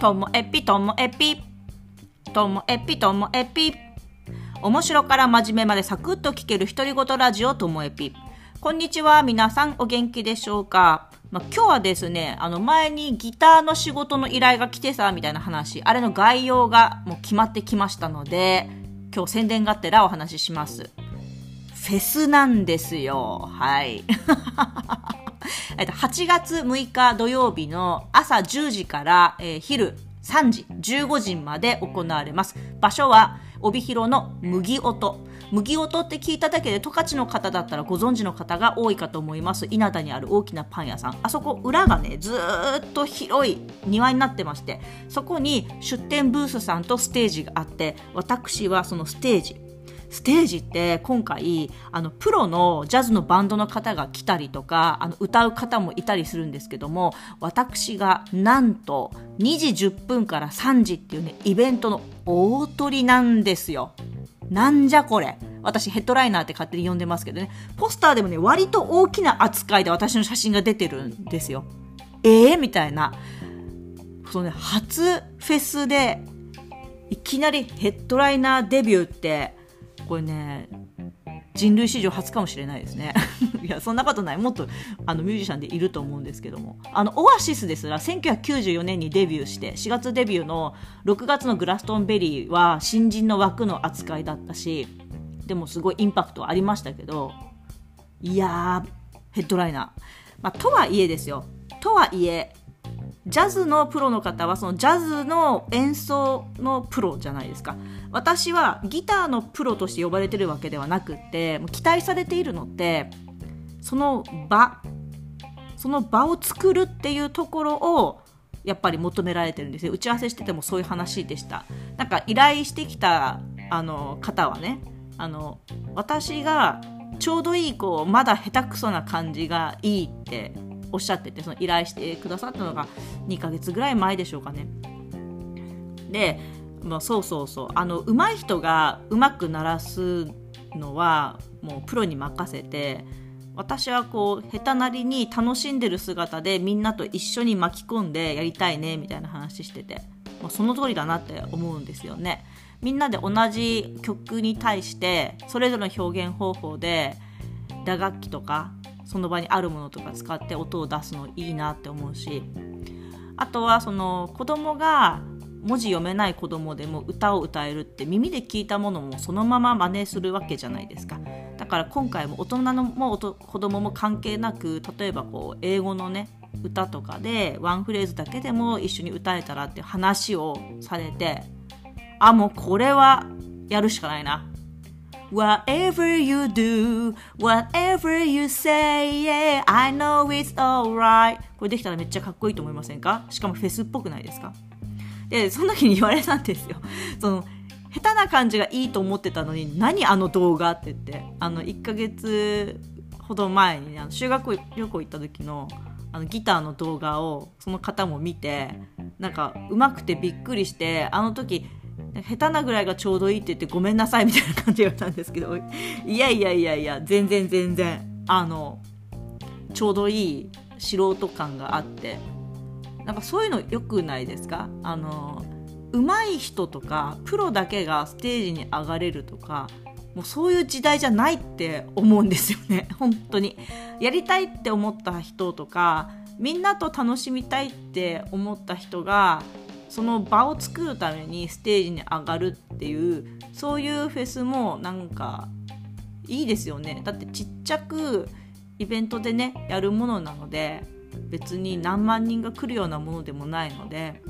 ともえぴともえぴともえぴともえぴ面白から真面目までサクッと聞ける独り言ラジオともえぴこんにちは皆さんお元気でしょうか？まあ、今日はですね、あの前にギターの仕事の依頼が来てさ、みたいな話、あれの概要がもう決まってきましたので、今日宣伝がてらお話しします。フェスなんですよ。はい。えっと、8月6日土曜日の朝10時から、えー、昼3時、15時まで行われます。場所は、帯広の麦音。麦音って聞いただけで十勝の方だったらご存知の方が多いかと思います稲田にある大きなパン屋さんあそこ裏がねずっと広い庭になってましてそこに出店ブースさんとステージがあって私はそのステージステージって今回あのプロのジャズのバンドの方が来たりとかあの歌う方もいたりするんですけども私がなんと2時10分から3時っていうねイベントの大鳥なんですよ。なんじゃこれ。私ヘッドライナーって勝手に呼んでますけどね。ポスターでもね、割と大きな扱いで私の写真が出てるんですよ。えー、みたいな。そのね、初フェスで、いきなりヘッドライナーデビューって、これね、人類史上初かもしれないですね。いや、そんなことない。もっとあのミュージシャンでいると思うんですけども。あの、オアシスですら1994年にデビューして、4月デビューの6月のグラストンベリーは新人の枠の扱いだったし、でもすごいインパクトありましたけど、いやー、ヘッドライナー。まあ、とはいえですよ。とはいえ、ジャズのプロの方はそのジャズの演奏のプロじゃないですか。私はギターのプロとして呼ばれてるわけではなくて期待されているのってその場その場を作るっていうところをやっぱり求められてるんですよ打ち合わせしててもそういう話でした。なんか依頼してきたあの方はねあの私がちょうどいいこうまだ下手くそな感じがいいっておっしゃっててその依頼してくださったのが2ヶ月ぐらい前でしょうかね。で、まあ、そうそうそうあの上手い人がうまく鳴らすのはもうプロに任せて私はこう下手なりに楽しんでる姿でみんなと一緒に巻き込んでやりたいねみたいな話してて、まあ、その通りだなって思うんですよね。みんなで同じ曲に対してそれぞれの表現方法で打楽器とかその場にあるものとか使って音を出すのいいなって思うしあとはその子供が文字読めない子供でも歌を歌えるって耳で聞いたものもそのまま真似するわけじゃないですか。だから今回も大人のも子供も関係なく例えばこう英語のね歌とかでワンフレーズだけでも一緒に歌えたらって話をされてあもうこれはやるしかないな。Whatever you do, whatever you say, yeah, I know it's alright. これできたらめっちゃかっこいいと思いませんか？しかもフェスっぽくないですか？で、その時に言われたんですよ。その、下手な感じがいいと思ってたのに、何あの動画って言って、あの、1ヶ月ほど前に、ね、あの修学旅行行った時の、あのギターの動画をその方も見てなんか上手くてびっくりしてあの時下手なぐらいがちょうどいいって言ってごめんなさいみたいな感じだったんですけどいやいやいやいや全然全然あのちょうどいい素人感があってなんかそういうの良くないですか？あの上手い人とかプロだけがステージに上がれるとかもうそういう時代じゃないって思うんですよね。本当に。やりたいって思った人とかみんなと楽しみたいって思った人がその場を作るためにステージに上がるっていうそういうフェスもなんかいいですよね。だってちっちゃくイベントでねやるものなので別に何万人が来るようなものでもないので。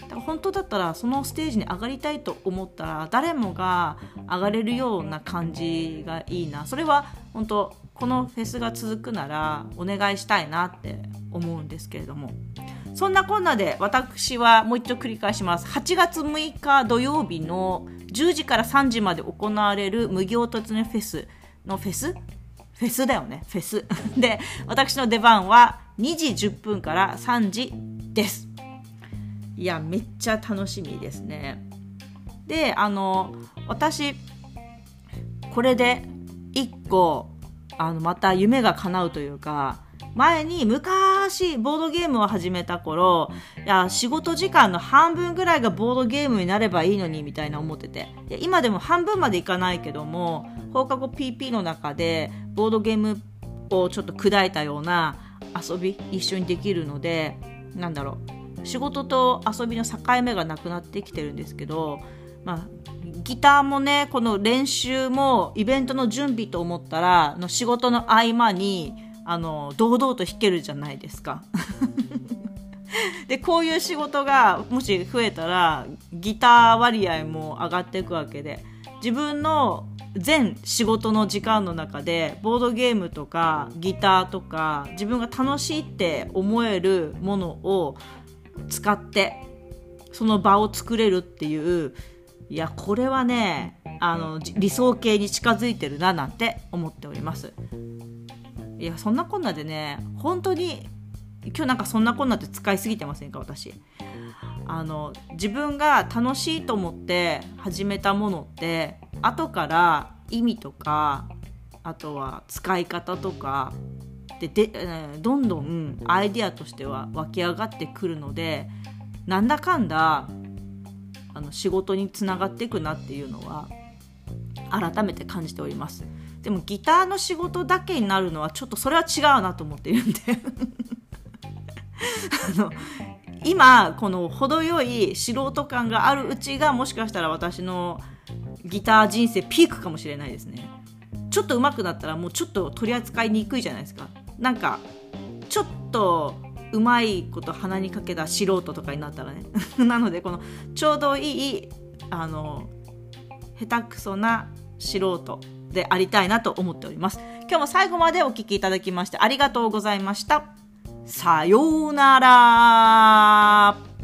だから本当だったらそのステージに上がりたいと思ったら誰もが上がれるような感じがいいな。それは本当このフェスが続くならお願いしたいなって思うんですけれども。そんなこんなで私はもう一度繰り返します。8月6日土曜日の10時から3時まで行われる麦音つねフェスのフェス？フェスだよね。フェス。で私の出番は2時10分から3時です。いやめっちゃ楽しみですね。であの私これで1個あのまた夢が叶うというか前に昔ボードゲームを始めた頃、いや、仕事時間の半分ぐらいがボードゲームになればいいのにみたいな思ってて。今でも半分までいかないけども、放課後 PP の中でボードゲームをちょっと砕いたような遊び一緒にできるので、なんだろう。仕事と遊びの境目がなくなってきてるんですけど、まあ、ギターもね、この練習もイベントの準備と思ったら、の仕事の合間に、あの、堂々と弾けるじゃないですか。で、こういう仕事がもし増えたら、ギター割合も上がっていくわけで、自分の全仕事の時間の中で、ボードゲームとかギターとか、自分が楽しいって思えるものを使って、その場を作れるっていう、いや、これはね、あの、理想形に近づいてるななんて思っております。いや、そんなこんなでね、本当に、今日なんかそんなこんなって使いすぎてませんか、私。あの、自分が楽しいと思って始めたものって、後から意味とか、あとは使い方とか、でで、どんどんアイデアとしては湧き上がってくるのでなんだかんだあの仕事につながっていくなっていうのは改めて感じておりますでもギターの仕事だけになるのはちょっとそれは違うなと思っているんで。あの今この程よい素人感があるうちがもしかしたら私のギター人生ピークかもしれないですね。ちょっと上手くなったらもうちょっと取り扱いにくいじゃないですか。なんかちょっとうまいこと鼻にかけた素人とかになったらね。なのでこのちょうどいいあの下手くそな素人でありたいなと思っております。今日も最後までお聴きいただきましてありがとうございました。さようなら。